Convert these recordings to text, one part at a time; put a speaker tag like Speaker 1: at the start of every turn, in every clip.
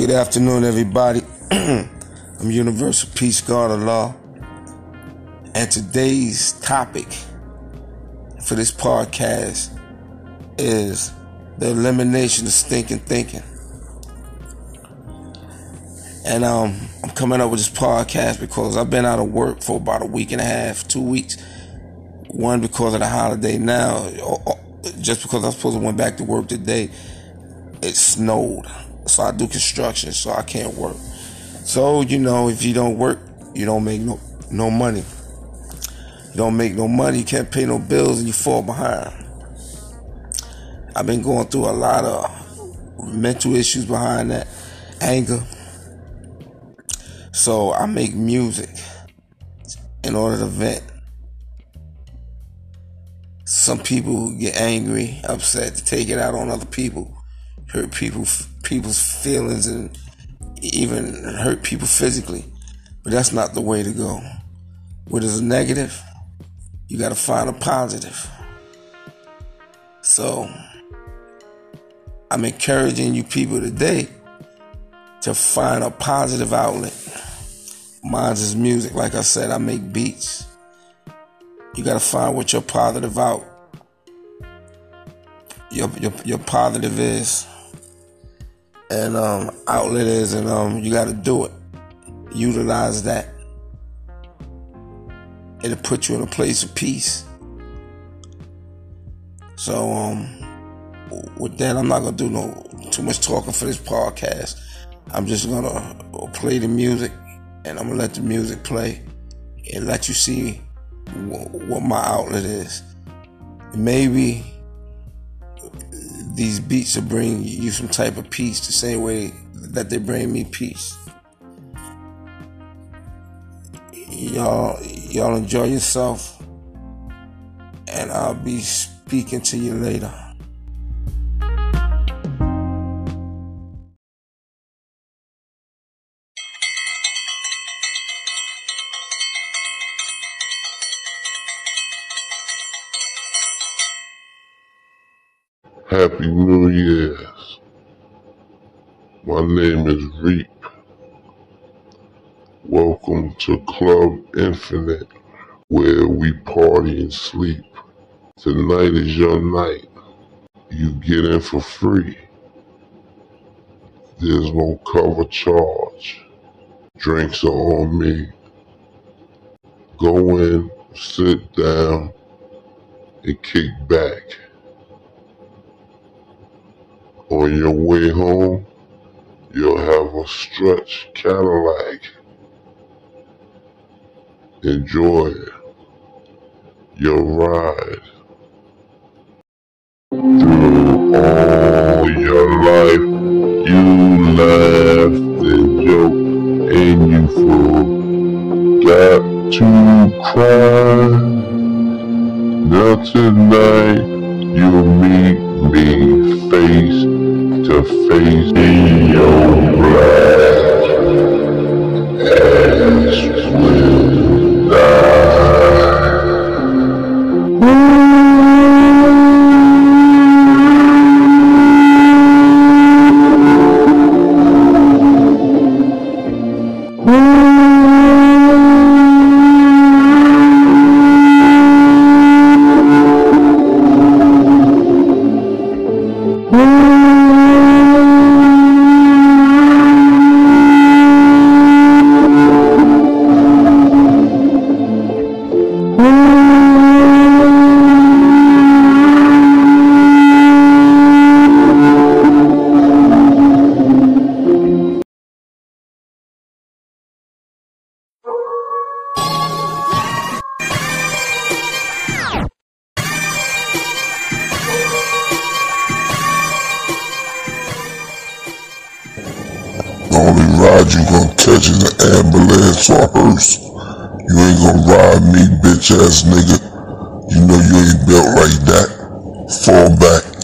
Speaker 1: Good afternoon, everybody. I'm Universal Peace God Allah. And today's topic for this podcast is the elimination of stinking thinking. And um, I'm coming up with this podcast because I've been out of work for about a week and a half, two weeks. One because of the holiday now, just because I'm supposed to went back to work today, it snowed. So I do construction, so I can't work. So, you know, if you don't work, you don't make no no money. You don't make no money, you can't pay no bills and you fall behind. I've been going through a lot of mental issues behind that, anger. So I make music in order to vent. Some people get angry, upset to take it out on other people, hurt people people's feelings and even hurt people physically. But that's not the way to go. What is a negative, you got to find a positive. So I'm encouraging you people today to find a positive outlet. Mine's is music. Like I said, I make beats. You gotta find what your positive out. Your your your positive is, and um, outlet is, and um, you gotta do it. Utilize that. It'll put you in a place of peace. So um, with that, I'm not gonna do no too much talking for this podcast. I'm just gonna play the music and I'm gonna let the music play and let you see what my outlet is. Maybe these beats will bring you some type of peace the same way that they bring me peace. Y'all, y'all enjoy yourself, and I'll be speaking to you later.
Speaker 2: Happy New Year's. My name is Reap. Welcome to Club Infinite, where we party and sleep. Tonight is your night. You get in for free. There's no cover charge. Drinks are on me. Go in, sit down, and kick back. On your way home, you'll have a stretch Cadillac. Enjoy your ride. Through all your life, you laughed and joked and you forgot to cry. Now tonight, face in your black ride you gonna catch in an ambulance or a hearse. You ain't gonna ride me, bitch ass nigga. You know you ain't built like that. Fall back.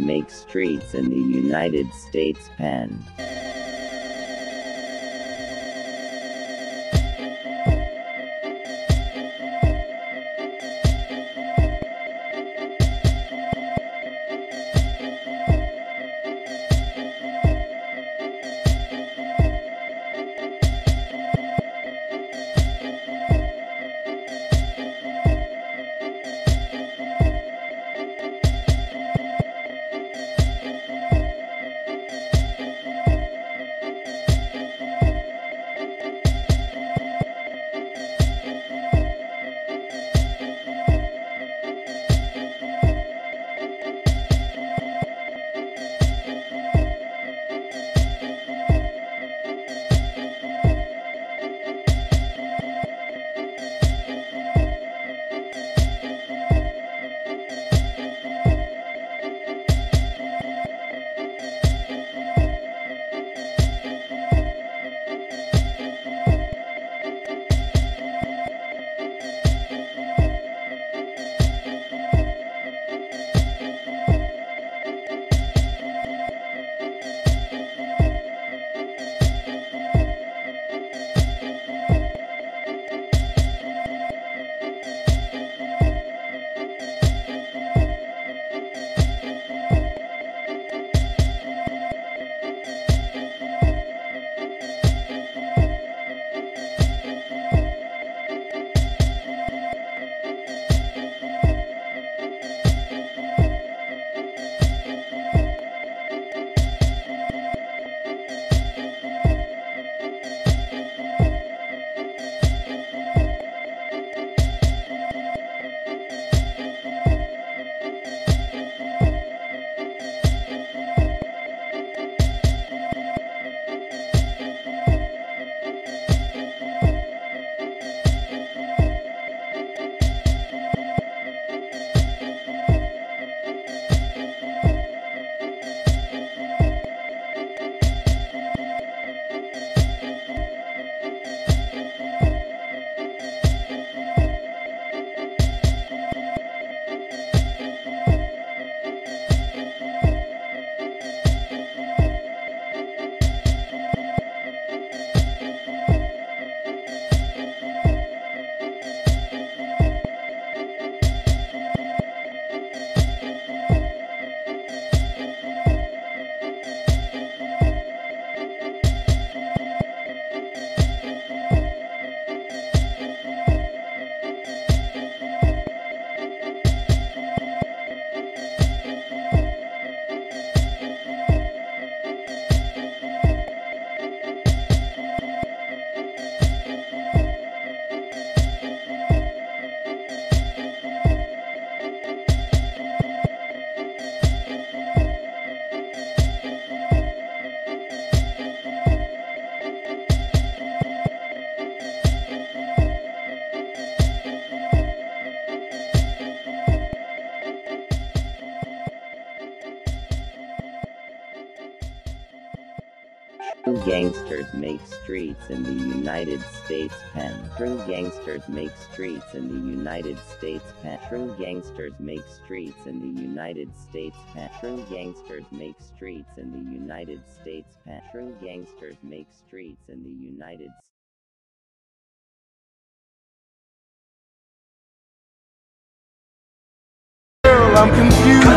Speaker 3: Make streets in the United States pen. Make streets in the United States pen. True gangsters make streets in the United States pen. True gangsters make streets in the United States pen. True gangsters make streets in the United States pen. True gangsters make streets in the United States.
Speaker 1: I'm confused.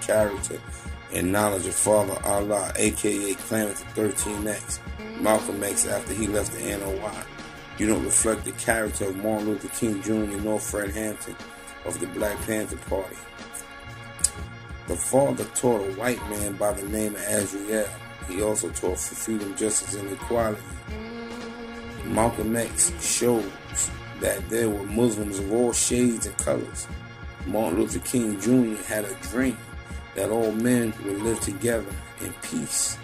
Speaker 1: Character and knowledge of Father Allah, aka Clarence 13X, Malcolm X after he left the NOI. You don't reflect the character of Martin Luther King Jr. nor Fred Hampton of the Black Panther Party. The father taught a white man by the name of Azriel. He also taught for freedom, justice, and equality. Malcolm X shows that there were Muslims of all shades and colors. Martin Luther King Jr. had a dream that all men would live together in peace.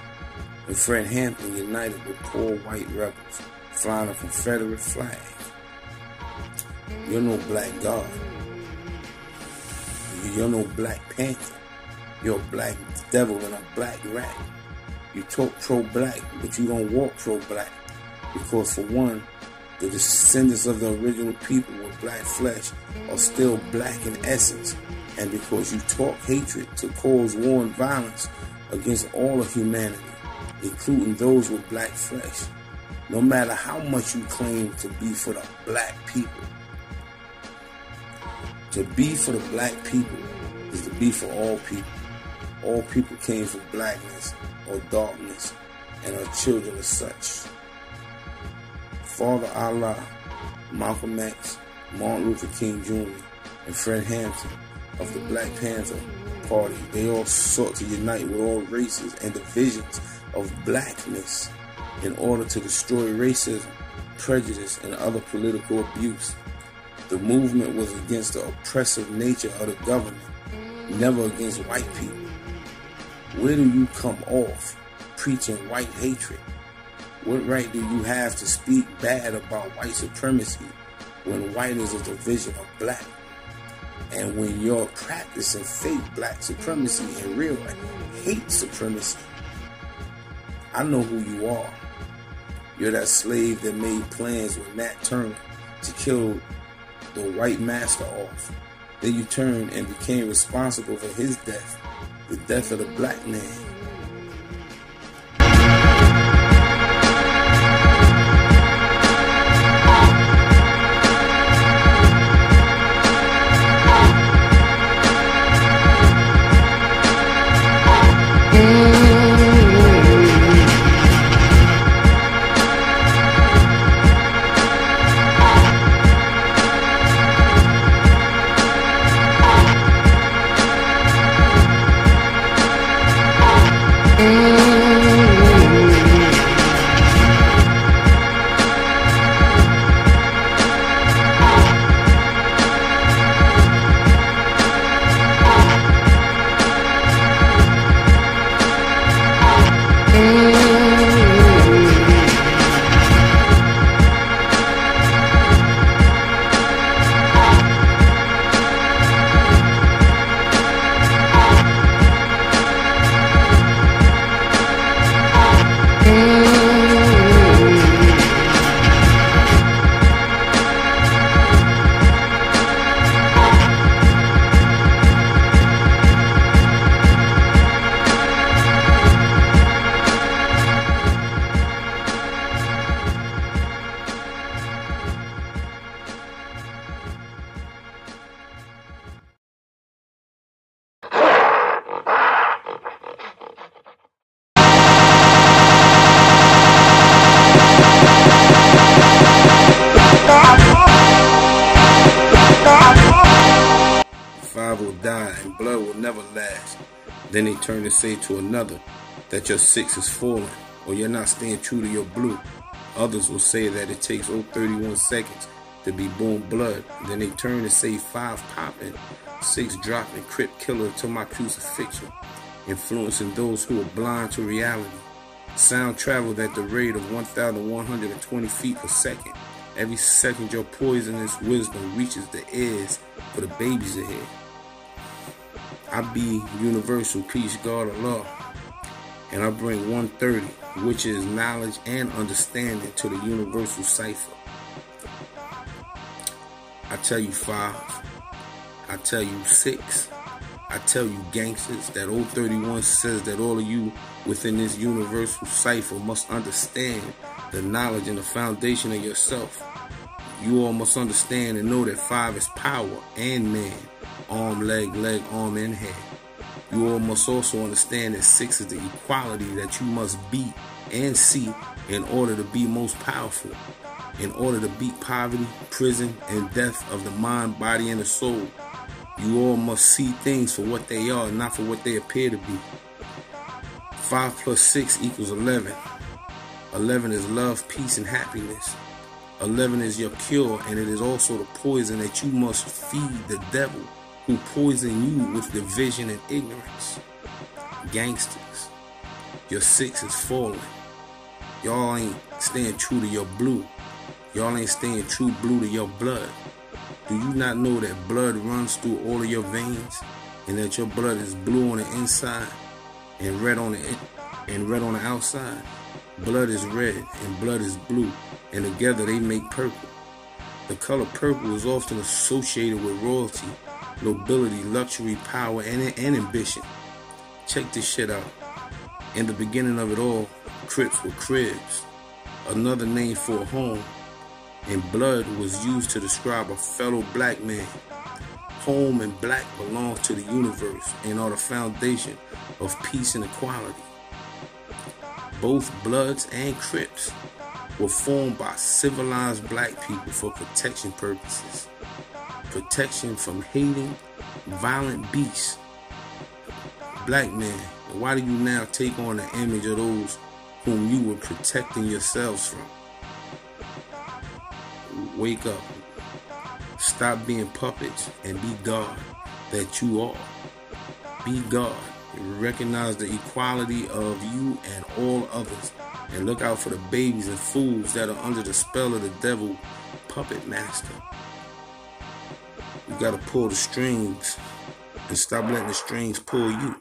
Speaker 1: And Fred Hampton united with poor white rebels, flying a Confederate flag. You're no black God. You're no black panther. You're a black devil and a black rat. You talk pro-black, but you don't walk pro-black. Because for one, the descendants of the original people with black flesh are still black in essence. And because you talk hatred to cause war and violence against all of humanity, including those with black flesh, no matter how much you claim to be for the black people, to be for the black people is to be for all people. All people came from blackness or darkness and are children of such. Father Allah, Malcolm X, Martin Luther King Jr., and Fred Hampton of the Black Panther Party, they all sought to unite with all races and divisions of blackness in order to destroy racism, prejudice, and other political abuse. The movement was against the oppressive nature of the government, never against white people. Where do you come off preaching white hatred? What right do you have to speak bad about white supremacy when white is a division of black? And when you're practicing fake black supremacy and real hate supremacy, I know who you are. You're that slave that made plans with Nat Turner to kill the white master off. Then you turned and became responsible for his death, the death of the black man. Five blood will never last. Then they turn to say to another that your six is falling or you're not staying true to your blue. Others will say that it takes oh 31 seconds to be born blood. Then they turn to say five popping, six dropping, crip killer to my crucifixion, influencing those who are blind to reality. Sound traveled at the rate of 1,120 feet per second. Every second your poisonous wisdom reaches the ears for the babies ahead. I be universal peace, God Allah, and I bring 130, which is knowledge and understanding to the universal cipher. I tell you five, I tell you six, I tell you, gangsters, that old 31 says that all of you within this universal cipher must understand the knowledge and the foundation of yourself. You all must understand and know that five is power and man, arm, leg, leg, arm, and hand. You all must also understand that six is the equality that you must be and see in order to be most powerful, in order to beat poverty, prison, and death of the mind, body, and the soul. You all must see things for what they are, not for what they appear to be. 5 plus 6 equals 11. 11 is love, peace, and happiness. 11 is your cure, and it is also the poison that you must feed the devil who poison you with division and ignorance. Gangsters, your 6 is falling. Y'all ain't staying true to your blue. Y'all ain't staying true blue to your blood. Do you not know that blood runs through all of your veins and that your blood is blue on the inside and red on the in- and red on the outside? Blood is red and blood is blue, and together they make purple. The color purple is often associated with royalty, nobility, luxury, power, and, and ambition. Check this shit out. In the beginning of it all, Crips were cribs, another name for a home, and blood was used to describe a fellow black man. Home and black belong to the universe and are the foundation of peace and equality. Both Bloods and Crips were formed by civilized black people for protection purposes. Protection from hating, violent beasts. Black man, why do you now take on the image of those whom you were protecting yourselves from? Wake up. Stop being puppets and be God that you are. Be God. Recognize the equality of you and all others. And look out for the babies and fools that are under the spell of the devil puppet master. You gotta pull the strings and stop letting the strings pull you.